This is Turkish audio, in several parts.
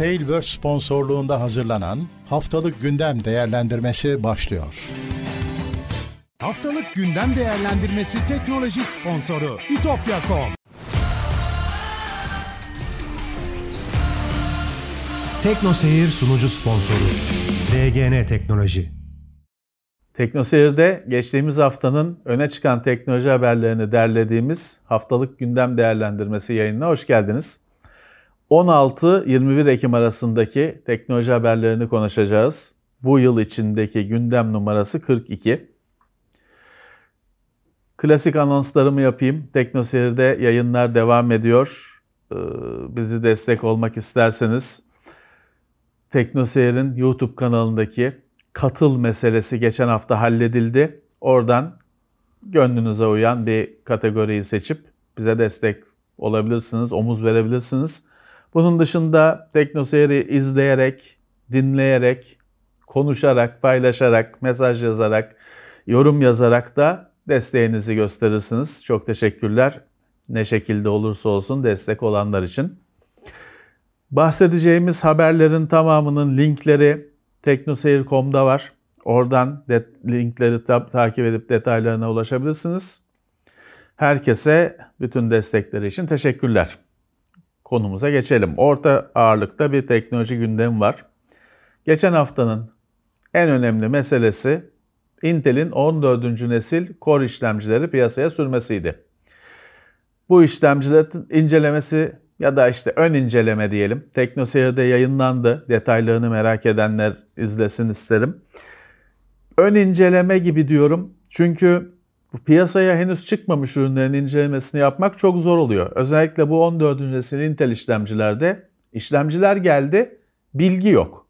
Tailverse sponsorluğunda hazırlanan Haftalık Gündem Değerlendirmesi başlıyor. Haftalık gündem değerlendirmesi teknoloji sponsoru itopya.com Tekno Seyir sunucu sponsoru DGN Teknoloji Teknoseyir'de geçtiğimiz haftanın öne çıkan teknoloji haberlerini derlediğimiz haftalık gündem değerlendirmesi yayınına hoş geldiniz. 16-21 Ekim arasındaki teknoloji haberlerini konuşacağız. Bu yıl içindeki gündem numarası 42. Klasik anonslarımı yapayım. Teknoseyir'de yayınlar devam ediyor. Ee, bizi destek olmak isterseniz Teknoseyir'in YouTube kanalındaki katıl meselesi geçen hafta halledildi. Oradan gönlünüze uyan bir kategoriyi seçip bize destek olabilirsiniz, omuz verebilirsiniz. Bunun dışında TeknoSeyir'i izleyerek, dinleyerek, konuşarak, paylaşarak, mesaj yazarak, yorum yazarak da desteğinizi gösterirsiniz. Çok teşekkürler. Ne şekilde olursa olsun destek olanlar için. Bahsedeceğimiz haberlerin tamamının linkleri teknoseyir.com'da var. Oradan linkleri ta- takip edip detaylarına ulaşabilirsiniz. Herkese bütün destekleri için teşekkürler. Konumuza geçelim. Orta ağırlıkta bir teknoloji gündemi var. Geçen haftanın en önemli meselesi Intel'in 14. nesil Core işlemcileri piyasaya sürmesiydi. Bu işlemcilerin incelemesi ya da işte ön inceleme diyelim. TeknoSeyir'de yayınlandı. Detaylarını merak edenler izlesin isterim. Ön inceleme gibi diyorum. Çünkü bu piyasaya henüz çıkmamış ürünlerin incelemesini yapmak çok zor oluyor. Özellikle bu 14. nesil Intel işlemcilerde işlemciler geldi, bilgi yok.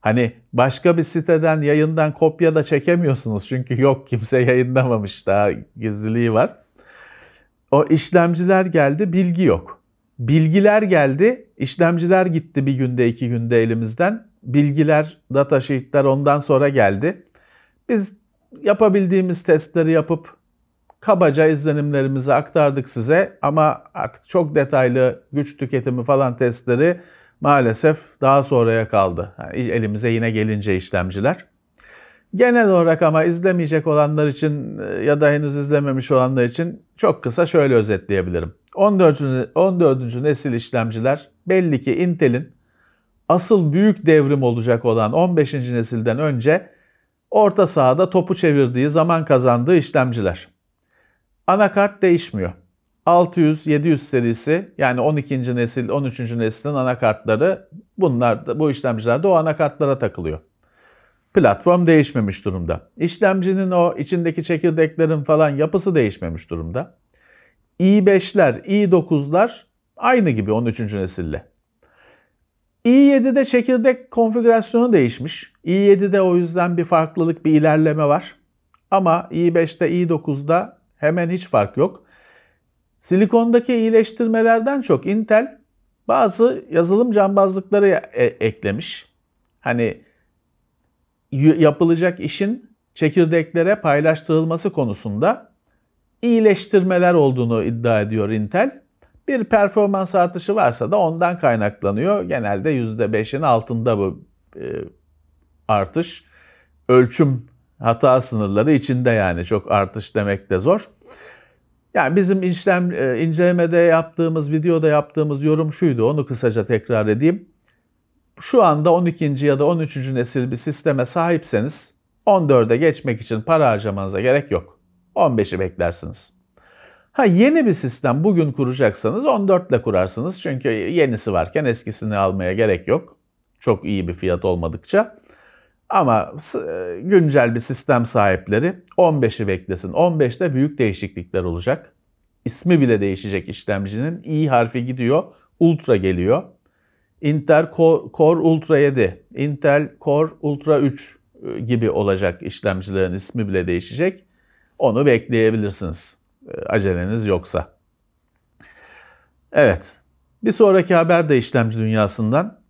Hani başka bir siteden, yayından kopya da çekemiyorsunuz çünkü yok kimse yayınlamamış daha gizliliği var. O işlemciler geldi, bilgi yok. Bilgiler geldi, işlemciler gitti bir günde, iki günde elimizden. Bilgiler, data sheetler ondan sonra geldi. Biz yapabildiğimiz testleri yapıp kabaca izlenimlerimizi aktardık size ama artık çok detaylı güç tüketimi falan testleri maalesef daha sonraya kaldı. Yani elimize yine gelince işlemciler. Genel olarak ama izlemeyecek olanlar için e, ya da henüz izlememiş olanlar için çok kısa şöyle özetleyebilirim. 14. 14. nesil işlemciler belli ki Intel'in asıl büyük devrim olacak olan 15. nesilden önce orta sahada topu çevirdiği, zaman kazandığı işlemciler. Anakart değişmiyor. 600-700 serisi yani 12. nesil, 13. neslin anakartları bunlar bu işlemcilerde o anakartlara takılıyor. Platform değişmemiş durumda. İşlemcinin o içindeki çekirdeklerin falan yapısı değişmemiş durumda. i5'ler, i9'lar aynı gibi 13. nesille. İ7'de çekirdek konfigürasyonu değişmiş. i7'de o yüzden bir farklılık, bir ilerleme var. Ama i5'te, i9'da hemen hiç fark yok. Silikondaki iyileştirmelerden çok Intel bazı yazılım cambazlıkları e- eklemiş. Hani yapılacak işin çekirdeklere paylaştırılması konusunda iyileştirmeler olduğunu iddia ediyor Intel. Bir performans artışı varsa da ondan kaynaklanıyor. Genelde %5'in altında bu e, artış. Ölçüm hata sınırları içinde yani çok artış demek de zor. Yani bizim işlem e, incelemede yaptığımız, videoda yaptığımız yorum şuydu. Onu kısaca tekrar edeyim. Şu anda 12. ya da 13. nesil bir sisteme sahipseniz 14'e geçmek için para harcamanıza gerek yok. 15'i beklersiniz. Ha yeni bir sistem bugün kuracaksanız 14 ile kurarsınız. Çünkü yenisi varken eskisini almaya gerek yok. Çok iyi bir fiyat olmadıkça. Ama e, güncel bir sistem sahipleri 15'i beklesin. 15'te büyük değişiklikler olacak. İsmi bile değişecek işlemcinin. i harfi gidiyor, Ultra geliyor. Intel Core Ultra 7, Intel Core Ultra 3 e, gibi olacak işlemcilerin ismi bile değişecek. Onu bekleyebilirsiniz aceleniz yoksa. Evet, bir sonraki haber de işlemci dünyasından.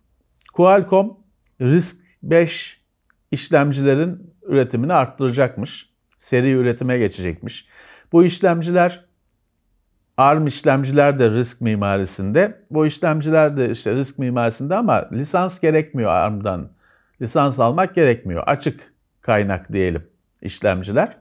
Qualcomm RISC 5 işlemcilerin üretimini arttıracakmış. Seri üretime geçecekmiş. Bu işlemciler ARM işlemciler de risk mimarisinde. Bu işlemciler de işte risk mimarisinde ama lisans gerekmiyor ARM'dan. Lisans almak gerekmiyor. Açık kaynak diyelim işlemciler.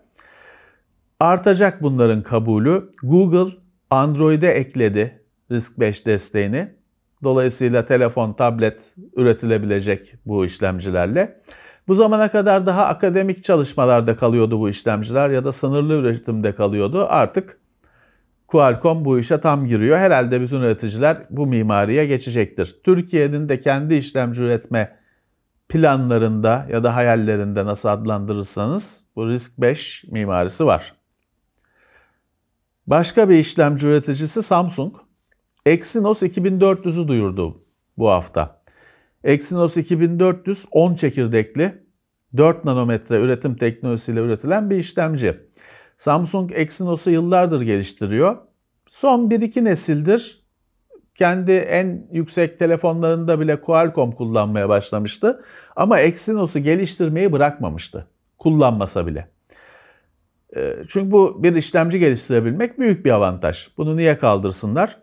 Artacak bunların kabulü. Google Android'e ekledi RISC-V desteğini. Dolayısıyla telefon, tablet üretilebilecek bu işlemcilerle. Bu zamana kadar daha akademik çalışmalarda kalıyordu bu işlemciler ya da sınırlı üretimde kalıyordu. Artık Qualcomm bu işe tam giriyor. Herhalde bütün üreticiler bu mimariye geçecektir. Türkiye'nin de kendi işlemci üretme planlarında ya da hayallerinde nasıl adlandırırsanız bu RISC-V mimarisi var. Başka bir işlemci üreticisi Samsung. Exynos 2400'ü duyurdu bu hafta. Exynos 2400 10 çekirdekli 4 nanometre üretim teknolojisiyle üretilen bir işlemci. Samsung Exynos'u yıllardır geliştiriyor. Son 1-2 nesildir kendi en yüksek telefonlarında bile Qualcomm kullanmaya başlamıştı. Ama Exynos'u geliştirmeyi bırakmamıştı. Kullanmasa bile. Ee, çünkü bu bir işlemci geliştirebilmek büyük bir avantaj. Bunu niye kaldırsınlar?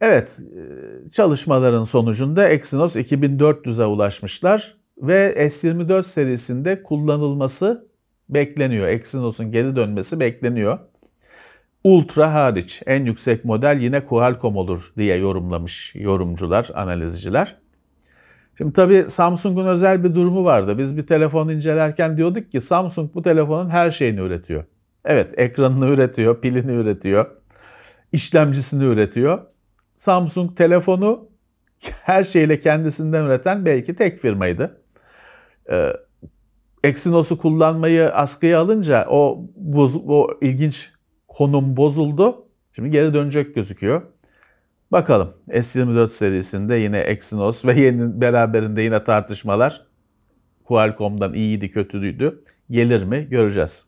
Evet, e, çalışmaların sonucunda Exynos 2400'e ulaşmışlar ve S24 serisinde kullanılması bekleniyor. Exynos'un geri dönmesi bekleniyor. Ultra hariç en yüksek model yine Qualcomm olur diye yorumlamış yorumcular, analizciler. Şimdi tabii Samsung'un özel bir durumu vardı. Biz bir telefon incelerken diyorduk ki Samsung bu telefonun her şeyini üretiyor. Evet, ekranını üretiyor, pilini üretiyor, işlemcisini üretiyor. Samsung telefonu her şeyle kendisinden üreten belki tek firmaydı. Ee, Exynos'u kullanmayı askıya alınca o, boz, o ilginç konum bozuldu. Şimdi geri dönecek gözüküyor. Bakalım S24 serisinde yine Exynos ve yeni beraberinde yine tartışmalar Qualcomm'dan iyiydi kötüydü. Gelir mi göreceğiz.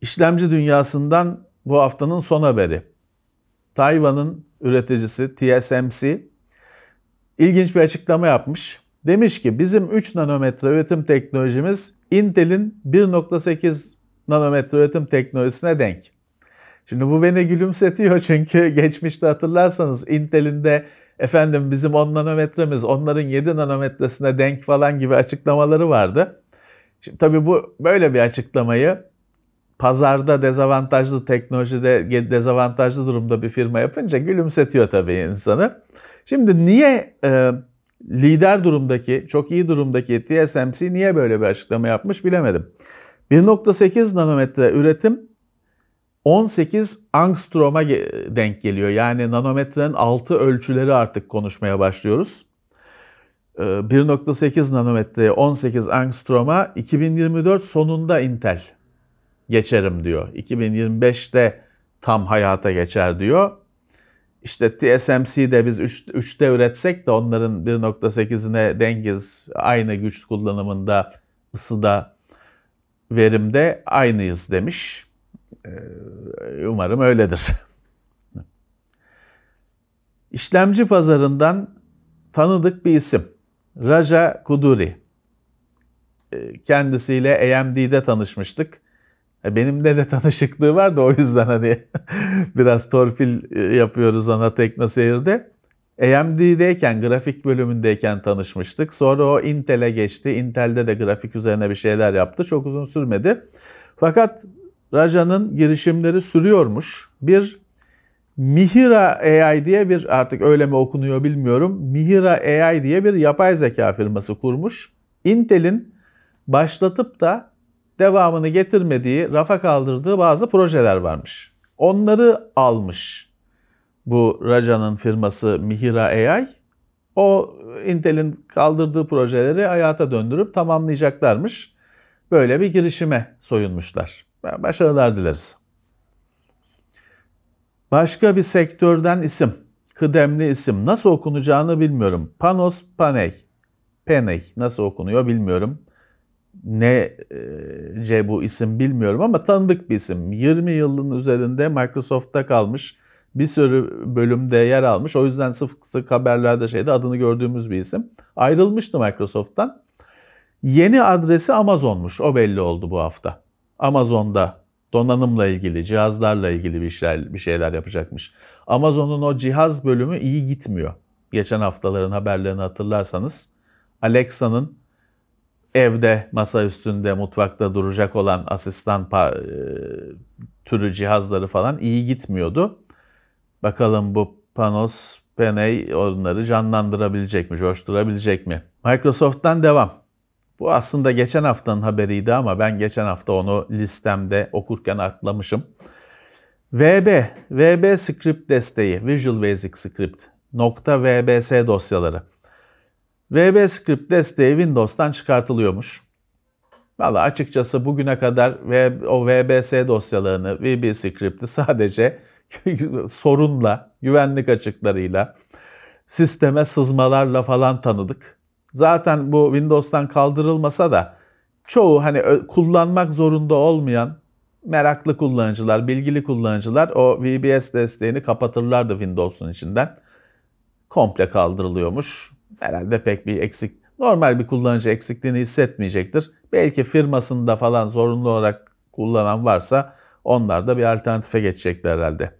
İşlemci dünyasından bu haftanın son haberi. Tayvan'ın üreticisi TSMC ilginç bir açıklama yapmış. Demiş ki bizim 3 nanometre üretim teknolojimiz Intel'in 1.8 nanometre üretim teknolojisine denk. Şimdi bu beni gülümsetiyor çünkü geçmişte hatırlarsanız Intel'in de efendim bizim 10 nanometremiz onların 7 nanometresine denk falan gibi açıklamaları vardı. Şimdi tabii bu böyle bir açıklamayı pazarda dezavantajlı teknolojide dezavantajlı durumda bir firma yapınca gülümsetiyor tabii insanı. Şimdi niye e, lider durumdaki, çok iyi durumdaki TSMC niye böyle bir açıklama yapmış bilemedim. 1.8 nanometre üretim 18 angstrom'a denk geliyor. Yani nanometrenin 6 ölçüleri artık konuşmaya başlıyoruz. 1.8 nanometreye 18 angstrom'a 2024 sonunda Intel geçerim diyor. 2025'te tam hayata geçer diyor. İşte TSMC'de biz 3, 3'te üretsek de onların 1.8'ine dengiz aynı güç kullanımında, ısıda, verimde aynıyız demiş. Ee, umarım öyledir. İşlemci pazarından tanıdık bir isim. Raja Kuduri. Ee, kendisiyle AMD'de tanışmıştık. E, benimle de tanışıklığı var da o yüzden hani biraz torpil e, yapıyoruz ona TeknoSeyir'de. AMD'deyken, grafik bölümündeyken tanışmıştık. Sonra o Intel'e geçti. Intel'de de grafik üzerine bir şeyler yaptı. Çok uzun sürmedi. Fakat Raja'nın girişimleri sürüyormuş. Bir Mihira AI diye bir artık öyle mi okunuyor bilmiyorum. Mihira AI diye bir yapay zeka firması kurmuş. Intel'in başlatıp da devamını getirmediği, rafa kaldırdığı bazı projeler varmış. Onları almış bu Raja'nın firması Mihira AI. O Intel'in kaldırdığı projeleri hayata döndürüp tamamlayacaklarmış. Böyle bir girişime soyunmuşlar. Başarılar dileriz. Başka bir sektörden isim, kıdemli isim. Nasıl okunacağını bilmiyorum. Panos Panay. Panay nasıl okunuyor bilmiyorum nece bu isim bilmiyorum ama tanıdık bir isim. 20 yılın üzerinde Microsoft'ta kalmış. Bir sürü bölümde yer almış. O yüzden sık sık haberlerde şeyde adını gördüğümüz bir isim. Ayrılmıştı Microsoft'tan. Yeni adresi Amazon'muş. O belli oldu bu hafta. Amazon'da Donanımla ilgili, cihazlarla ilgili bir şeyler, bir şeyler yapacakmış. Amazon'un o cihaz bölümü iyi gitmiyor. Geçen haftaların haberlerini hatırlarsanız Alexa'nın evde, masa üstünde, mutfakta duracak olan asistan e, türü cihazları falan iyi gitmiyordu. Bakalım bu Panos Peney onları canlandırabilecek mi, coşturabilecek mi? Microsoft'tan devam. Bu aslında geçen haftanın haberiydi ama ben geçen hafta onu listemde okurken atlamışım. VB, VB script desteği, Visual Basic Script, nokta VBS dosyaları. VB script desteği Windows'tan çıkartılıyormuş. Valla açıkçası bugüne kadar o VBS dosyalarını, VB script'i sadece sorunla, güvenlik açıklarıyla, sisteme sızmalarla falan tanıdık. Zaten bu Windows'tan kaldırılmasa da çoğu hani kullanmak zorunda olmayan meraklı kullanıcılar, bilgili kullanıcılar o VBS desteğini kapatırlardı Windows'un içinden. Komple kaldırılıyormuş. Herhalde pek bir eksik, normal bir kullanıcı eksikliğini hissetmeyecektir. Belki firmasında falan zorunlu olarak kullanan varsa onlar da bir alternatife geçecekler herhalde.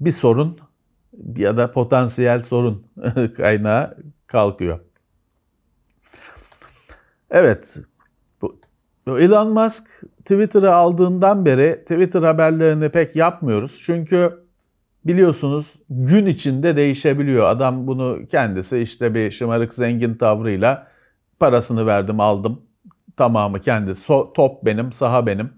Bir sorun ya da potansiyel sorun kaynağı kalkıyor. Evet, Elon Musk Twitter'ı aldığından beri Twitter haberlerini pek yapmıyoruz. Çünkü biliyorsunuz gün içinde değişebiliyor. Adam bunu kendisi işte bir şımarık zengin tavrıyla parasını verdim aldım. Tamamı kendisi. So, top benim, saha benim.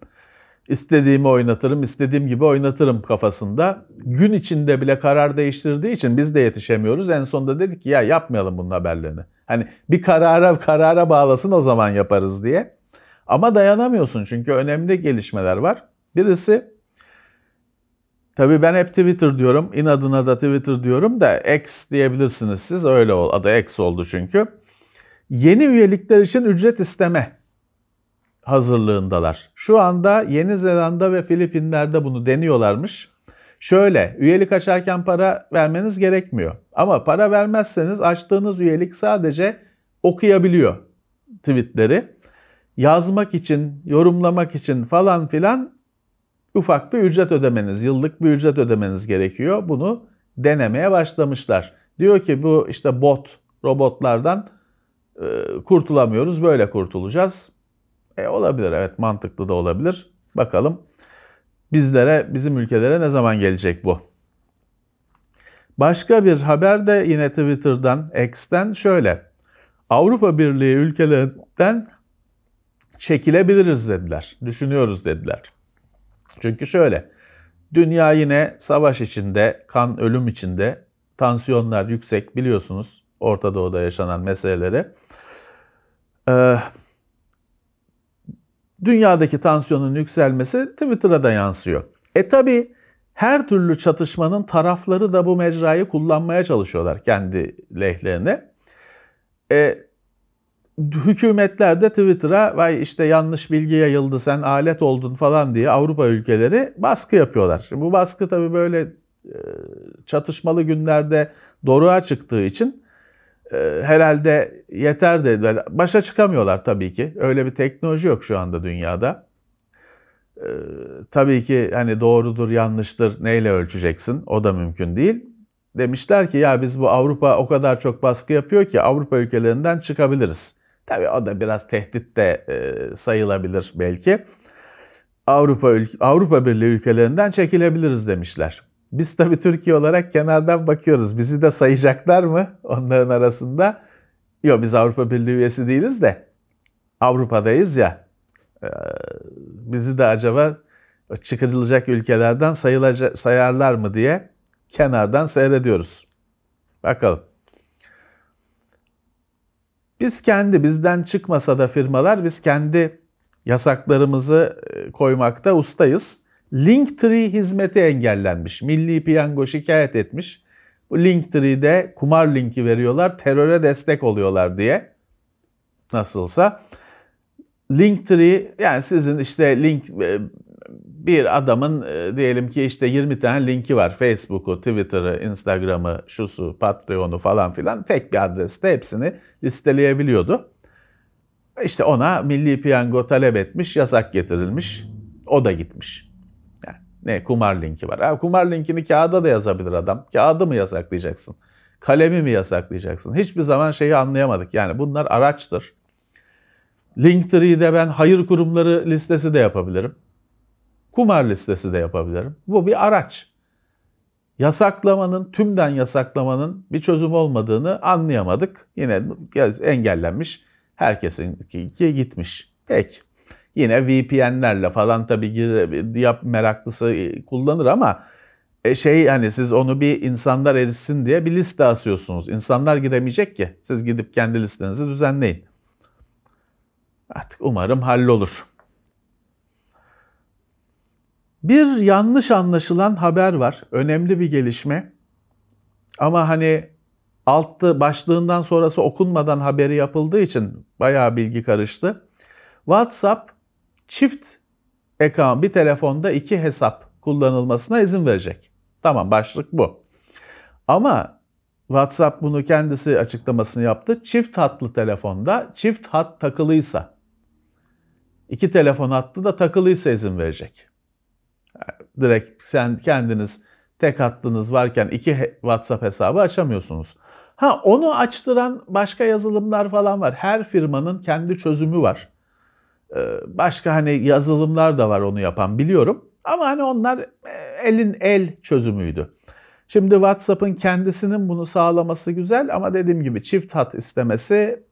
İstediğimi oynatırım, istediğim gibi oynatırım kafasında. Gün içinde bile karar değiştirdiği için biz de yetişemiyoruz. En sonunda dedik ki ya yapmayalım bunun haberlerini. Hani bir karara karara bağlasın o zaman yaparız diye. Ama dayanamıyorsun çünkü önemli gelişmeler var. Birisi tabii ben hep Twitter diyorum. inadına da Twitter diyorum da X diyebilirsiniz siz. Öyle ol. Adı X oldu çünkü. Yeni üyelikler için ücret isteme hazırlığındalar. Şu anda Yeni Zelanda ve Filipinler'de bunu deniyorlarmış. Şöyle, üyelik açarken para vermeniz gerekmiyor. Ama para vermezseniz açtığınız üyelik sadece okuyabiliyor tweetleri. Yazmak için, yorumlamak için falan filan ufak bir ücret ödemeniz, yıllık bir ücret ödemeniz gerekiyor. Bunu denemeye başlamışlar. Diyor ki bu işte bot, robotlardan e, kurtulamıyoruz, böyle kurtulacağız. E, olabilir evet mantıklı da olabilir. Bakalım bizlere, bizim ülkelere ne zaman gelecek bu? Başka bir haber de yine Twitter'dan, X'ten şöyle. Avrupa Birliği ülkelerinden çekilebiliriz dediler. Düşünüyoruz dediler. Çünkü şöyle. Dünya yine savaş içinde, kan ölüm içinde, tansiyonlar yüksek biliyorsunuz Orta Doğu'da yaşanan meseleleri. Ee, dünyadaki tansiyonun yükselmesi Twitter'a da yansıyor. E tabi her türlü çatışmanın tarafları da bu mecrayı kullanmaya çalışıyorlar kendi lehlerine. E, hükümetler de Twitter'a vay işte yanlış bilgi yayıldı sen alet oldun falan diye Avrupa ülkeleri baskı yapıyorlar. Bu baskı tabi böyle e, çatışmalı günlerde doruğa çıktığı için herhalde yeter dediler. Başa çıkamıyorlar tabii ki. Öyle bir teknoloji yok şu anda dünyada. E, tabii ki hani doğrudur yanlıştır neyle ölçeceksin o da mümkün değil. Demişler ki ya biz bu Avrupa o kadar çok baskı yapıyor ki Avrupa ülkelerinden çıkabiliriz. Tabii o da biraz tehdit de e, sayılabilir belki. Avrupa Avrupa Birliği ülkelerinden çekilebiliriz demişler. Biz tabii Türkiye olarak kenardan bakıyoruz. Bizi de sayacaklar mı onların arasında? Yok biz Avrupa Birliği üyesi değiliz de Avrupa'dayız ya. E, bizi de acaba çıkarılacak ülkelerden sayılacak, sayarlar mı diye kenardan seyrediyoruz. Bakalım. Biz kendi bizden çıkmasa da firmalar biz kendi yasaklarımızı e, koymakta ustayız. Linktree hizmeti engellenmiş. Milli Piyango şikayet etmiş. Bu Linktree'de kumar linki veriyorlar, teröre destek oluyorlar diye. Nasılsa. Linktree yani sizin işte link e, bir adamın e, diyelim ki işte 20 tane linki var. Facebook'u, Twitter'ı, Instagram'ı, şusu, Patreon'u falan filan tek bir adreste hepsini listeleyebiliyordu. İşte ona Milli Piyango talep etmiş, yasak getirilmiş. O da gitmiş. Ne kumar linki var. Ha, kumar linkini kağıda da yazabilir adam. Kağıdı mı yasaklayacaksın? Kalemi mi yasaklayacaksın? Hiçbir zaman şeyi anlayamadık. Yani bunlar araçtır. Linktree'de ben hayır kurumları listesi de yapabilirim. Kumar listesi de yapabilirim. Bu bir araç. Yasaklamanın, tümden yasaklamanın bir çözüm olmadığını anlayamadık. Yine engellenmiş. Herkesin ki gitmiş. Peki. Yine VPN'lerle falan tabii gir, yap meraklısı kullanır ama e şey hani siz onu bir insanlar erişsin diye bir liste asıyorsunuz. İnsanlar giremeyecek ki. Siz gidip kendi listenizi düzenleyin. Artık umarım hallolur. Bir yanlış anlaşılan haber var. Önemli bir gelişme. Ama hani altta başlığından sonrası okunmadan haberi yapıldığı için bayağı bilgi karıştı. WhatsApp çift account bir telefonda iki hesap kullanılmasına izin verecek. Tamam başlık bu. Ama WhatsApp bunu kendisi açıklamasını yaptı. Çift hatlı telefonda çift hat takılıysa iki telefon hattı da takılıysa izin verecek. direkt sen kendiniz tek hattınız varken iki WhatsApp hesabı açamıyorsunuz. Ha onu açtıran başka yazılımlar falan var. Her firmanın kendi çözümü var. Ee, başka hani yazılımlar da var onu yapan biliyorum. Ama hani onlar e, elin el çözümüydü. Şimdi WhatsApp'ın kendisinin bunu sağlaması güzel ama dediğim gibi çift hat istemesi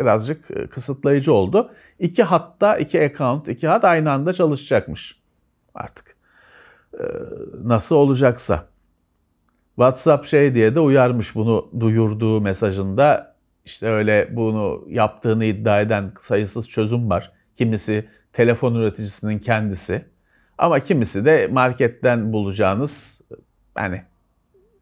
birazcık e, kısıtlayıcı oldu. İki hatta iki account, iki hat aynı anda çalışacakmış artık. Ee, nasıl olacaksa. WhatsApp şey diye de uyarmış bunu duyurduğu mesajında. İşte öyle bunu yaptığını iddia eden sayısız çözüm var. Kimisi telefon üreticisinin kendisi. Ama kimisi de marketten bulacağınız hani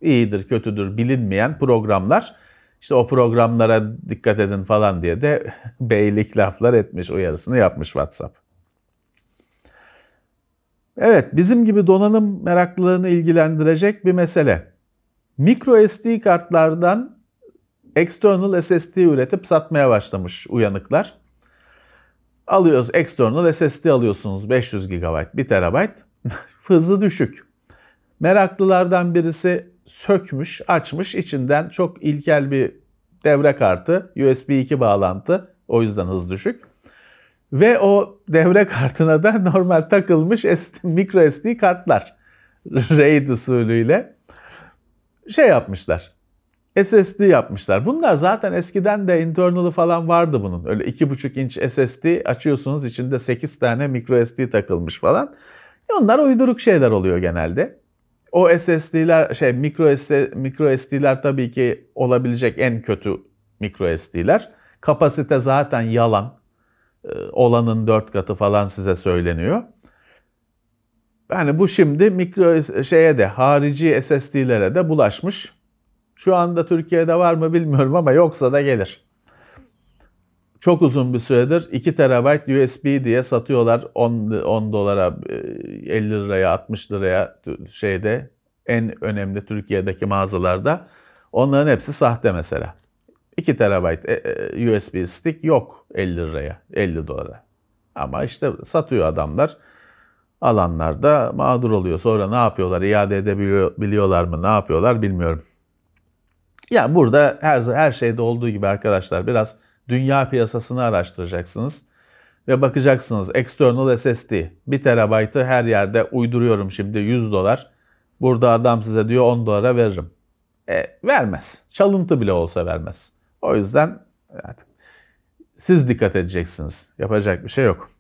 iyidir kötüdür bilinmeyen programlar. İşte o programlara dikkat edin falan diye de beylik laflar etmiş, uyarısını yapmış WhatsApp. Evet, bizim gibi donanım meraklılığını ilgilendirecek bir mesele. Micro SD kartlardan external SSD üretip satmaya başlamış uyanıklar. Alıyoruz external SSD alıyorsunuz 500 GB, 1 TB. Hızı düşük. Meraklılardan birisi sökmüş, açmış. içinden çok ilkel bir devre kartı, USB 2 bağlantı. O yüzden hız düşük. Ve o devre kartına da normal takılmış SD, micro SD kartlar. RAID usulüyle şey yapmışlar. SSD yapmışlar. Bunlar zaten eskiden de internal'ı falan vardı bunun. Öyle 2.5 inç SSD açıyorsunuz içinde 8 tane micro SD takılmış falan. Onlar uyduruk şeyler oluyor genelde. O SSD'ler şey micro, SD, micro SD'ler tabii ki olabilecek en kötü micro SD'ler. Kapasite zaten yalan. Ee, olanın 4 katı falan size söyleniyor. Yani bu şimdi mikro şeye de harici SSD'lere de bulaşmış. Şu anda Türkiye'de var mı bilmiyorum ama yoksa da gelir. Çok uzun bir süredir 2 TB USB diye satıyorlar 10, 10 dolara, 50 e, liraya, 60 liraya şeyde en önemli Türkiye'deki mağazalarda. Onların hepsi sahte mesela. 2 TB e, e, USB stick yok 50 liraya, 50 dolara. Ama işte satıyor adamlar. Alanlar da mağdur oluyor. Sonra ne yapıyorlar? İade edebiliyorlar mı? Ne yapıyorlar bilmiyorum. Ya burada her her şeyde olduğu gibi arkadaşlar biraz dünya piyasasını araştıracaksınız ve bakacaksınız external SSD 1 terabaytı her yerde uyduruyorum şimdi 100 dolar. Burada adam size diyor 10 dolara veririm. E, vermez. Çalıntı bile olsa vermez. O yüzden evet, siz dikkat edeceksiniz. Yapacak bir şey yok.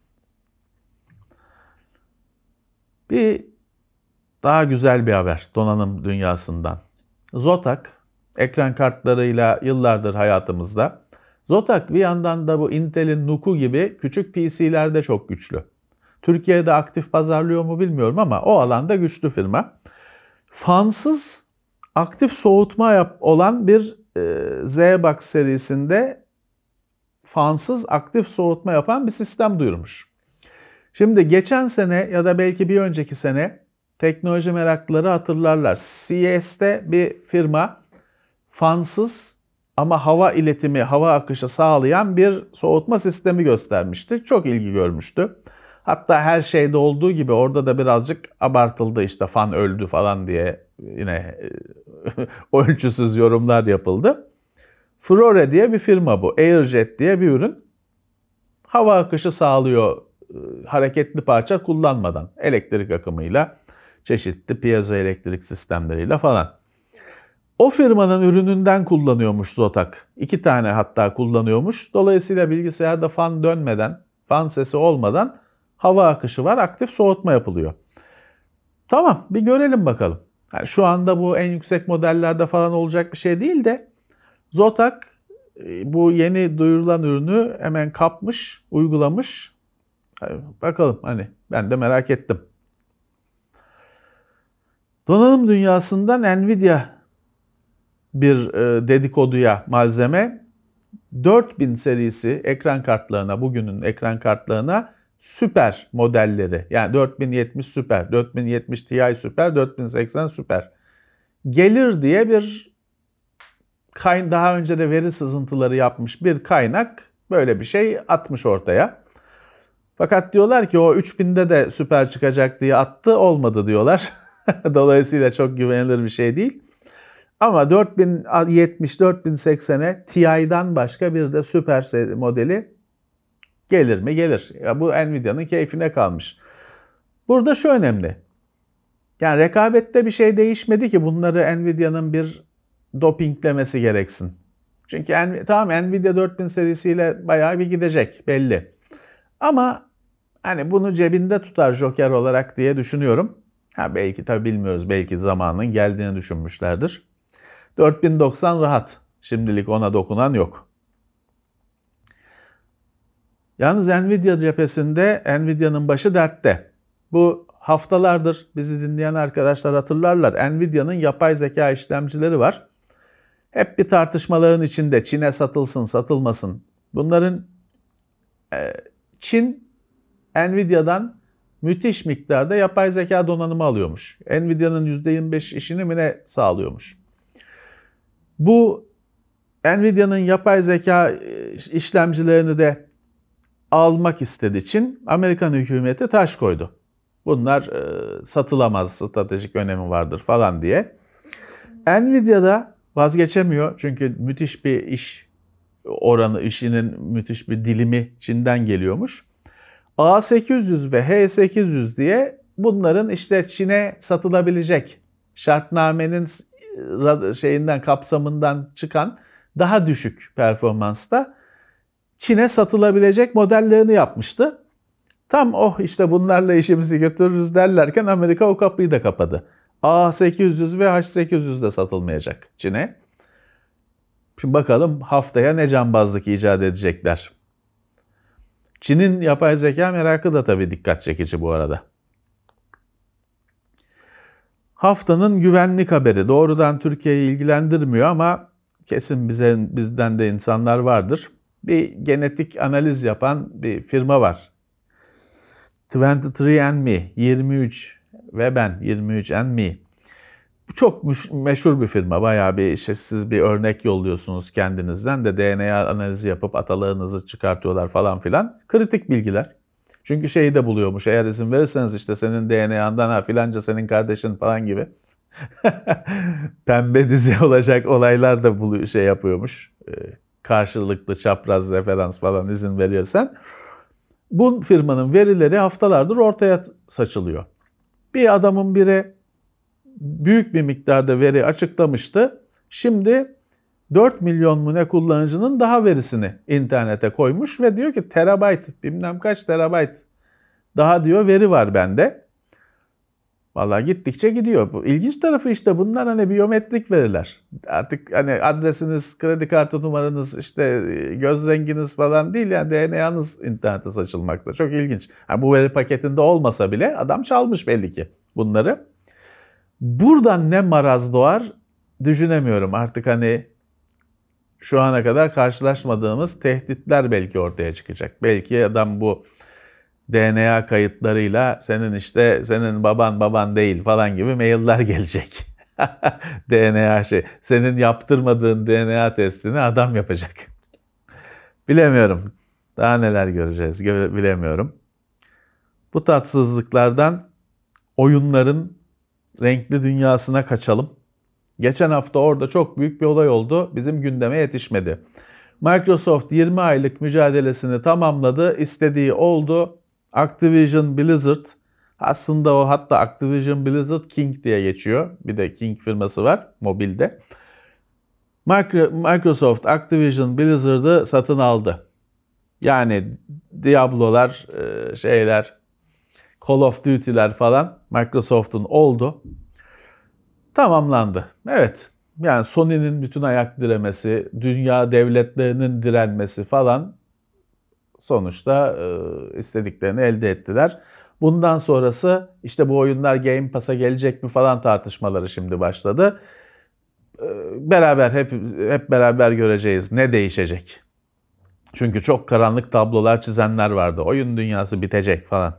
Bir daha güzel bir haber donanım dünyasından. Zotac ekran kartlarıyla yıllardır hayatımızda. Zotac bir yandan da bu Intel'in Nuku gibi küçük PC'lerde çok güçlü. Türkiye'de aktif pazarlıyor mu bilmiyorum ama o alanda güçlü firma. Fansız aktif soğutma yap olan bir e, Z-Box serisinde fansız aktif soğutma yapan bir sistem duyurmuş. Şimdi geçen sene ya da belki bir önceki sene teknoloji meraklıları hatırlarlar. CES'te bir firma fansız ama hava iletimi, hava akışı sağlayan bir soğutma sistemi göstermişti. Çok ilgi görmüştü. Hatta her şeyde olduğu gibi orada da birazcık abartıldı işte fan öldü falan diye yine ölçüsüz yorumlar yapıldı. Furore diye bir firma bu. Airjet diye bir ürün. Hava akışı sağlıyor hareketli parça kullanmadan. Elektrik akımıyla, çeşitli piezoelektrik sistemleriyle falan. O firmanın ürününden kullanıyormuş Zotac. İki tane hatta kullanıyormuş. Dolayısıyla bilgisayarda fan dönmeden, fan sesi olmadan hava akışı var. Aktif soğutma yapılıyor. Tamam bir görelim bakalım. Yani şu anda bu en yüksek modellerde falan olacak bir şey değil de Zotac e, bu yeni duyurulan ürünü hemen kapmış, uygulamış. Bakalım hani ben de merak ettim. Donanım dünyasından Nvidia bir e, dedikoduya malzeme 4000 serisi ekran kartlarına bugünün ekran kartlarına süper modelleri yani 4070 süper, 4070 Ti süper, 4080 süper gelir diye bir kayn daha önce de veri sızıntıları yapmış bir kaynak böyle bir şey atmış ortaya. Fakat diyorlar ki o 3000'de de süper çıkacak diye attı olmadı diyorlar. Dolayısıyla çok güvenilir bir şey değil. Ama 4070-4080'e TI'den başka bir de süper modeli gelir mi? Gelir. Ya bu Nvidia'nın keyfine kalmış. Burada şu önemli. Yani rekabette bir şey değişmedi ki bunları Nvidia'nın bir dopinglemesi gereksin. Çünkü tamam Nvidia 4000 serisiyle bayağı bir gidecek belli. Ama hani bunu cebinde tutar joker olarak diye düşünüyorum. Ha belki tabi bilmiyoruz. Belki zamanın geldiğini düşünmüşlerdir. 4090 rahat. Şimdilik ona dokunan yok. Yalnız Nvidia cephesinde Nvidia'nın başı dertte. Bu haftalardır bizi dinleyen arkadaşlar hatırlarlar. Nvidia'nın yapay zeka işlemcileri var. Hep bir tartışmaların içinde Çin'e satılsın, satılmasın. Bunların e, Çin Nvidia'dan müthiş miktarda yapay zeka donanımı alıyormuş. Nvidia'nın %25 işini mi ne sağlıyormuş. Bu Nvidia'nın yapay zeka e, işlemcilerini de almak istediği için Amerikan hükümeti taş koydu. Bunlar e, satılamaz, stratejik önemi vardır falan diye. Nvidia'da vazgeçemiyor çünkü müthiş bir iş oranı, işinin müthiş bir dilimi Çin'den geliyormuş. A800 ve H800 diye bunların işte Çin'e satılabilecek şartnamenin şeyinden kapsamından çıkan daha düşük performansta Çin'e satılabilecek modellerini yapmıştı. Tam oh işte bunlarla işimizi götürürüz derlerken Amerika o kapıyı da kapadı. A800 ve H800 de satılmayacak Çin'e. Şimdi bakalım haftaya ne cambazlık icat edecekler. Çin'in yapay zeka merakı da tabii dikkat çekici bu arada. Haftanın güvenlik haberi doğrudan Türkiye'yi ilgilendirmiyor ama kesin bize bizden de insanlar vardır. Bir genetik analiz yapan bir firma var. 23andMe 23 ve ben 23andMe. Bu çok meşhur bir firma. Bayağı bir işte siz bir örnek yolluyorsunuz kendinizden de DNA analizi yapıp atalığınızı çıkartıyorlar falan filan. Kritik bilgiler. Çünkü şeyi de buluyormuş. Eğer izin verirseniz işte senin DNA'ndan ha filanca senin kardeşin falan gibi. Pembe dizi olacak olaylar da buluyor, şey yapıyormuş. Ee, karşılıklı çapraz referans falan izin veriyorsan. Bu firmanın verileri haftalardır ortaya saçılıyor. Bir adamın biri büyük bir miktarda veri açıklamıştı. Şimdi 4 milyon mu ne kullanıcının daha verisini internete koymuş ve diyor ki terabayt bilmem kaç terabayt daha diyor veri var bende. Vallahi gittikçe gidiyor. Bu ilginç tarafı işte bunlar hani biyometrik veriler. Artık hani adresiniz, kredi kartı numaranız, işte göz renginiz falan değil yani DNA'nız internete saçılmakta. Çok ilginç. Yani bu veri paketinde olmasa bile adam çalmış belli ki bunları. Buradan ne maraz doğar düşünemiyorum. Artık hani şu ana kadar karşılaşmadığımız tehditler belki ortaya çıkacak. Belki adam bu DNA kayıtlarıyla senin işte senin baban baban değil falan gibi mailler gelecek. DNA şey. Senin yaptırmadığın DNA testini adam yapacak. Bilemiyorum. Daha neler göreceğiz bilemiyorum. bu tatsızlıklardan oyunların renkli dünyasına kaçalım. Geçen hafta orada çok büyük bir olay oldu. Bizim gündeme yetişmedi. Microsoft 20 aylık mücadelesini tamamladı. İstediği oldu. Activision Blizzard aslında o hatta Activision Blizzard King diye geçiyor. Bir de King firması var mobilde. Microsoft Activision Blizzard'ı satın aldı. Yani Diablo'lar, e, şeyler, Call of Duty'ler falan Microsoft'un oldu. Tamamlandı. Evet. Yani Sony'nin bütün ayak diremesi, dünya devletlerinin direnmesi falan sonuçta e, istediklerini elde ettiler. Bundan sonrası işte bu oyunlar Game Pass'a gelecek mi falan tartışmaları şimdi başladı. E, beraber hep hep beraber göreceğiz ne değişecek. Çünkü çok karanlık tablolar çizenler vardı. Oyun dünyası bitecek falan.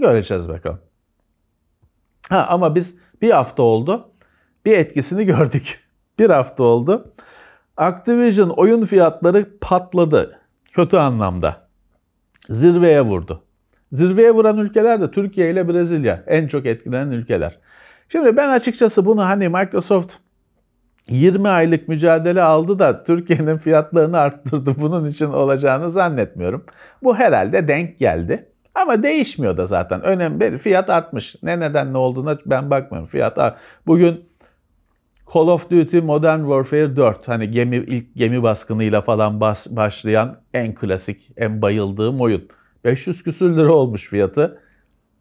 Göreceğiz bakalım. Ha, ama biz bir hafta oldu. Bir etkisini gördük. Bir hafta oldu. Activision oyun fiyatları patladı. Kötü anlamda. Zirveye vurdu. Zirveye vuran ülkeler de Türkiye ile Brezilya. En çok etkilenen ülkeler. Şimdi ben açıkçası bunu hani Microsoft 20 aylık mücadele aldı da Türkiye'nin fiyatlarını arttırdı. Bunun için olacağını zannetmiyorum. Bu herhalde denk geldi. Ama değişmiyor da zaten. Önemli fiyat artmış. Ne nedenle olduğuna ben bakmıyorum. Fiyat. Bugün Call of Duty Modern Warfare 4 hani gemi ilk gemi baskınıyla falan bas, başlayan en klasik, en bayıldığım oyun. 500 küsür lira olmuş fiyatı.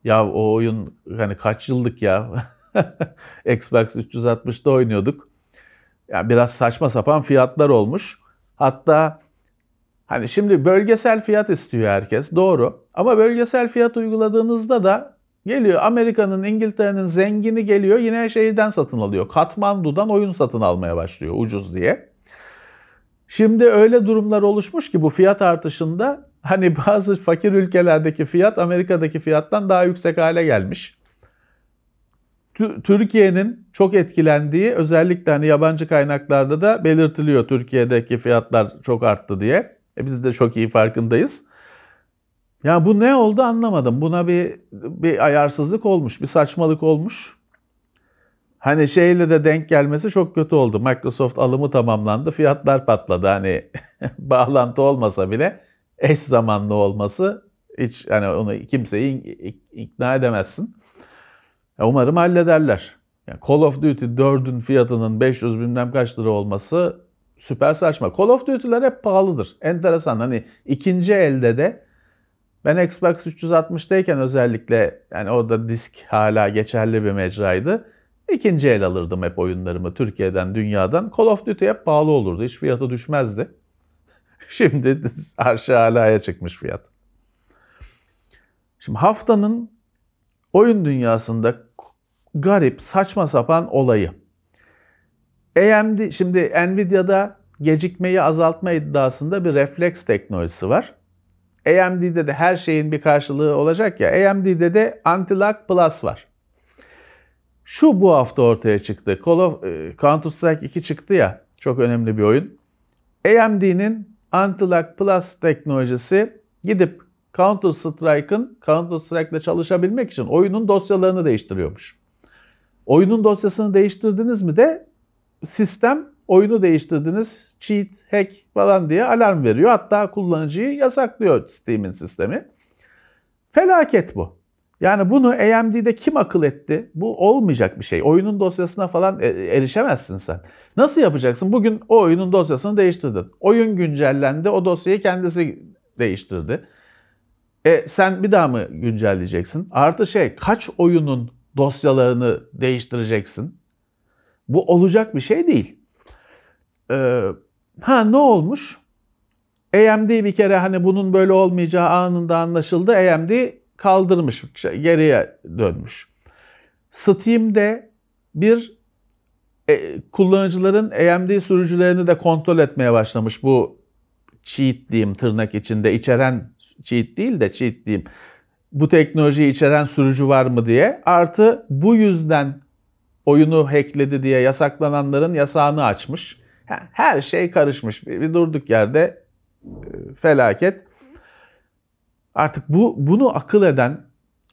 Ya o oyun hani kaç yıllık ya? Xbox 360'da oynuyorduk. Yani biraz saçma sapan fiyatlar olmuş. Hatta hani şimdi bölgesel fiyat istiyor herkes doğru. Ama bölgesel fiyat uyguladığınızda da geliyor Amerika'nın, İngiltere'nin zengini geliyor yine şeyden satın alıyor. Katmandu'dan oyun satın almaya başlıyor ucuz diye. Şimdi öyle durumlar oluşmuş ki bu fiyat artışında hani bazı fakir ülkelerdeki fiyat Amerika'daki fiyattan daha yüksek hale gelmiş. Türkiye'nin çok etkilendiği özellikle hani yabancı kaynaklarda da belirtiliyor Türkiye'deki fiyatlar çok arttı diye. E biz de çok iyi farkındayız. Ya bu ne oldu anlamadım. Buna bir bir ayarsızlık olmuş, bir saçmalık olmuş. Hani şeyle de denk gelmesi çok kötü oldu. Microsoft alımı tamamlandı, fiyatlar patladı. Hani bağlantı olmasa bile eş zamanlı olması hiç hani onu kimseyi ikna edemezsin. Umarım hallederler. Yani Call of Duty 4'ün fiyatının 500 bilmem kaç lira olması süper saçma. Call of Duty'ler hep pahalıdır. Enteresan hani ikinci elde de ben Xbox 360'tayken özellikle yani orada disk hala geçerli bir mecraydı. İkinci el alırdım hep oyunlarımı Türkiye'den, dünyadan. Call of Duty hep pahalı olurdu. Hiç fiyatı düşmezdi. Şimdi arşa alaya çıkmış fiyat. Şimdi haftanın oyun dünyasında garip, saçma sapan olayı. AMD, şimdi Nvidia'da gecikmeyi azaltma iddiasında bir refleks teknolojisi var. AMD'de de her şeyin bir karşılığı olacak ya. AMD'de de Anti-Lag Plus var. Şu bu hafta ortaya çıktı. Call of, e, Counter Strike 2 çıktı ya. Çok önemli bir oyun. AMD'nin Anti-Lag Plus teknolojisi gidip Counter Strike'ın Counter Strike'le çalışabilmek için oyunun dosyalarını değiştiriyormuş. Oyunun dosyasını değiştirdiniz mi de sistem oyunu değiştirdiniz, cheat, hack falan diye alarm veriyor. Hatta kullanıcıyı yasaklıyor Steam'in sistemi. Felaket bu. Yani bunu AMD'de kim akıl etti? Bu olmayacak bir şey. Oyunun dosyasına falan e, erişemezsin sen. Nasıl yapacaksın? Bugün o oyunun dosyasını değiştirdin. Oyun güncellendi, o dosyayı kendisi değiştirdi. E sen bir daha mı güncelleyeceksin? Artı şey kaç oyunun dosyalarını değiştireceksin? Bu olacak bir şey değil. Ee, ha ne olmuş? AMD bir kere hani bunun böyle olmayacağı anında anlaşıldı. AMD kaldırmış, geriye dönmüş. Steam'de bir e, kullanıcıların AMD sürücülerini de kontrol etmeye başlamış. Bu cheat diyeyim tırnak içinde içeren cheat değil de cheat diyeyim. Bu teknolojiyi içeren sürücü var mı diye. Artı bu yüzden oyunu hackledi diye yasaklananların yasağını açmış. Her şey karışmış. Bir, durduk yerde e, felaket. Artık bu bunu akıl eden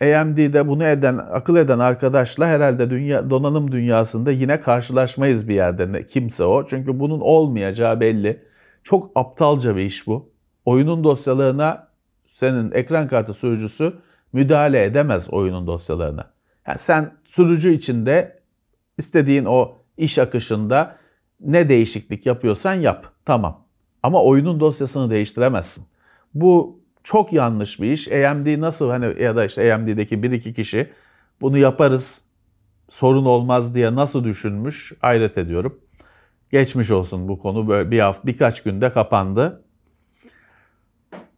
AMD'de bunu eden, akıl eden arkadaşla herhalde dünya donanım dünyasında yine karşılaşmayız bir yerde. Kimse o. Çünkü bunun olmayacağı belli. Çok aptalca bir iş bu. Oyunun dosyalarına senin ekran kartı sürücüsü müdahale edemez oyunun dosyalarına. Yani sen sürücü içinde istediğin o iş akışında ne değişiklik yapıyorsan yap. Tamam. Ama oyunun dosyasını değiştiremezsin. Bu çok yanlış bir iş. AMD nasıl hani ya da işte AMD'deki bir iki kişi bunu yaparız sorun olmaz diye nasıl düşünmüş hayret ediyorum. Geçmiş olsun bu konu böyle bir hafta birkaç günde kapandı.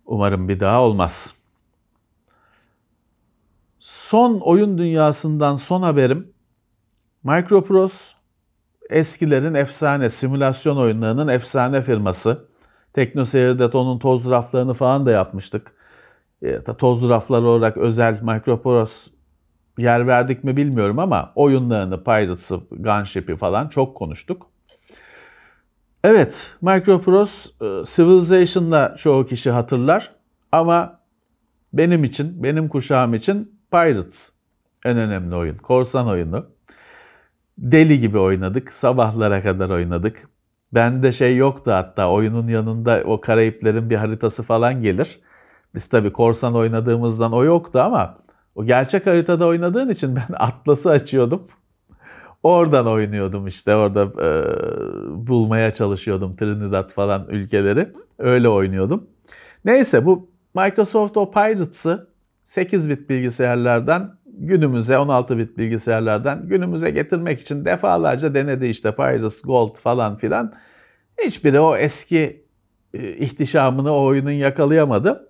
Umarım bir daha olmaz. Son oyun dünyasından son haberim Microprose eskilerin efsane simülasyon oyunlarının efsane firması. TeknoSeyir'de onun toz raflarını falan da yapmıştık. E, toz raflar olarak özel Microprose yer verdik mi bilmiyorum ama oyunlarını, Pirates'ı, Gunship'i falan çok konuştuk. Evet, Microprose e, Civilization'da çoğu kişi hatırlar ama benim için, benim kuşağım için Pirates en önemli oyun. Korsan oyunu. Deli gibi oynadık. Sabahlara kadar oynadık. Bende şey yoktu hatta oyunun yanında o Karayiplerin bir haritası falan gelir. Biz tabii korsan oynadığımızdan o yoktu ama o gerçek haritada oynadığın için ben atlası açıyordum. Oradan oynuyordum işte orada e, bulmaya çalışıyordum Trinidad falan ülkeleri. Öyle oynuyordum. Neyse bu Microsoft o Pirates'ı 8 bit bilgisayarlardan günümüze 16 bit bilgisayarlardan günümüze getirmek için defalarca denedi işte Pirates Gold falan filan. Hiçbiri o eski e, ihtişamını o oyunun yakalayamadı.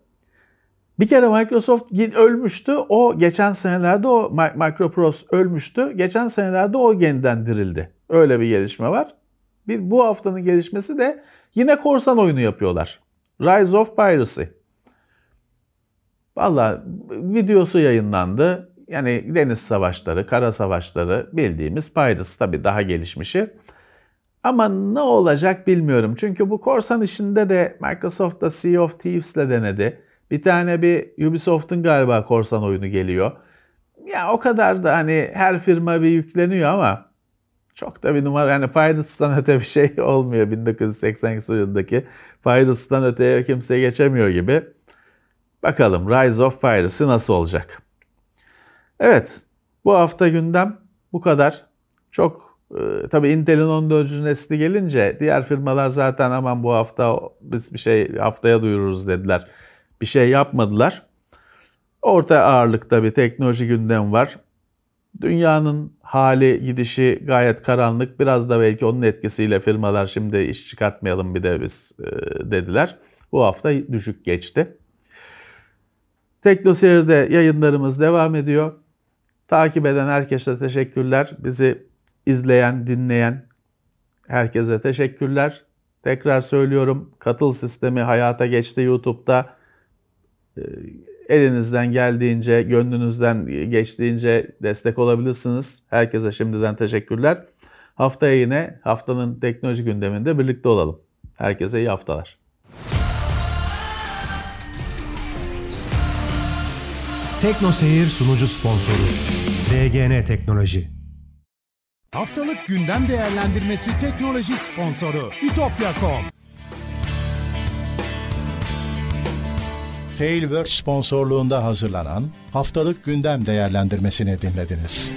Bir kere Microsoft ölmüştü. O geçen senelerde o Microprose ölmüştü. Geçen senelerde o yeniden dirildi. Öyle bir gelişme var. Bir bu haftanın gelişmesi de yine korsan oyunu yapıyorlar. Rise of Piracy. Valla videosu yayınlandı. Yani deniz savaşları, kara savaşları bildiğimiz Pirates tabi daha gelişmişi. Ama ne olacak bilmiyorum. Çünkü bu korsan işinde de Microsoft da Sea of Thieves'le denedi. Bir tane bir Ubisoft'un galiba korsan oyunu geliyor. Ya o kadar da hani her firma bir yükleniyor ama çok da bir numara yani Pirates'tan öte bir şey olmuyor 1982 yılındaki. Pirates'tan öteye kimse geçemiyor gibi. Bakalım Rise of Piracy nasıl olacak? Evet, bu hafta gündem bu kadar. Çok e, tabii Intel'in 14. nesli gelince diğer firmalar zaten aman bu hafta biz bir şey haftaya duyururuz dediler. Bir şey yapmadılar. Orta ağırlıkta bir teknoloji gündem var. Dünyanın hali gidişi gayet karanlık. Biraz da belki onun etkisiyle firmalar şimdi iş çıkartmayalım bir de biz e, dediler. Bu hafta düşük geçti. TeknoSeyir'de yayınlarımız devam ediyor. Takip eden herkese teşekkürler. Bizi izleyen, dinleyen herkese teşekkürler. Tekrar söylüyorum katıl sistemi hayata geçti YouTube'da. Ee, elinizden geldiğince, gönlünüzden geçtiğince destek olabilirsiniz. Herkese şimdiden teşekkürler. Haftaya yine haftanın teknoloji gündeminde birlikte olalım. Herkese iyi haftalar. Tekno Seyir sunucu sponsoru DGN Teknoloji. Haftalık gündem değerlendirmesi teknoloji sponsoru itopya.com. Tailwork sponsorluğunda hazırlanan haftalık gündem değerlendirmesini dinlediniz.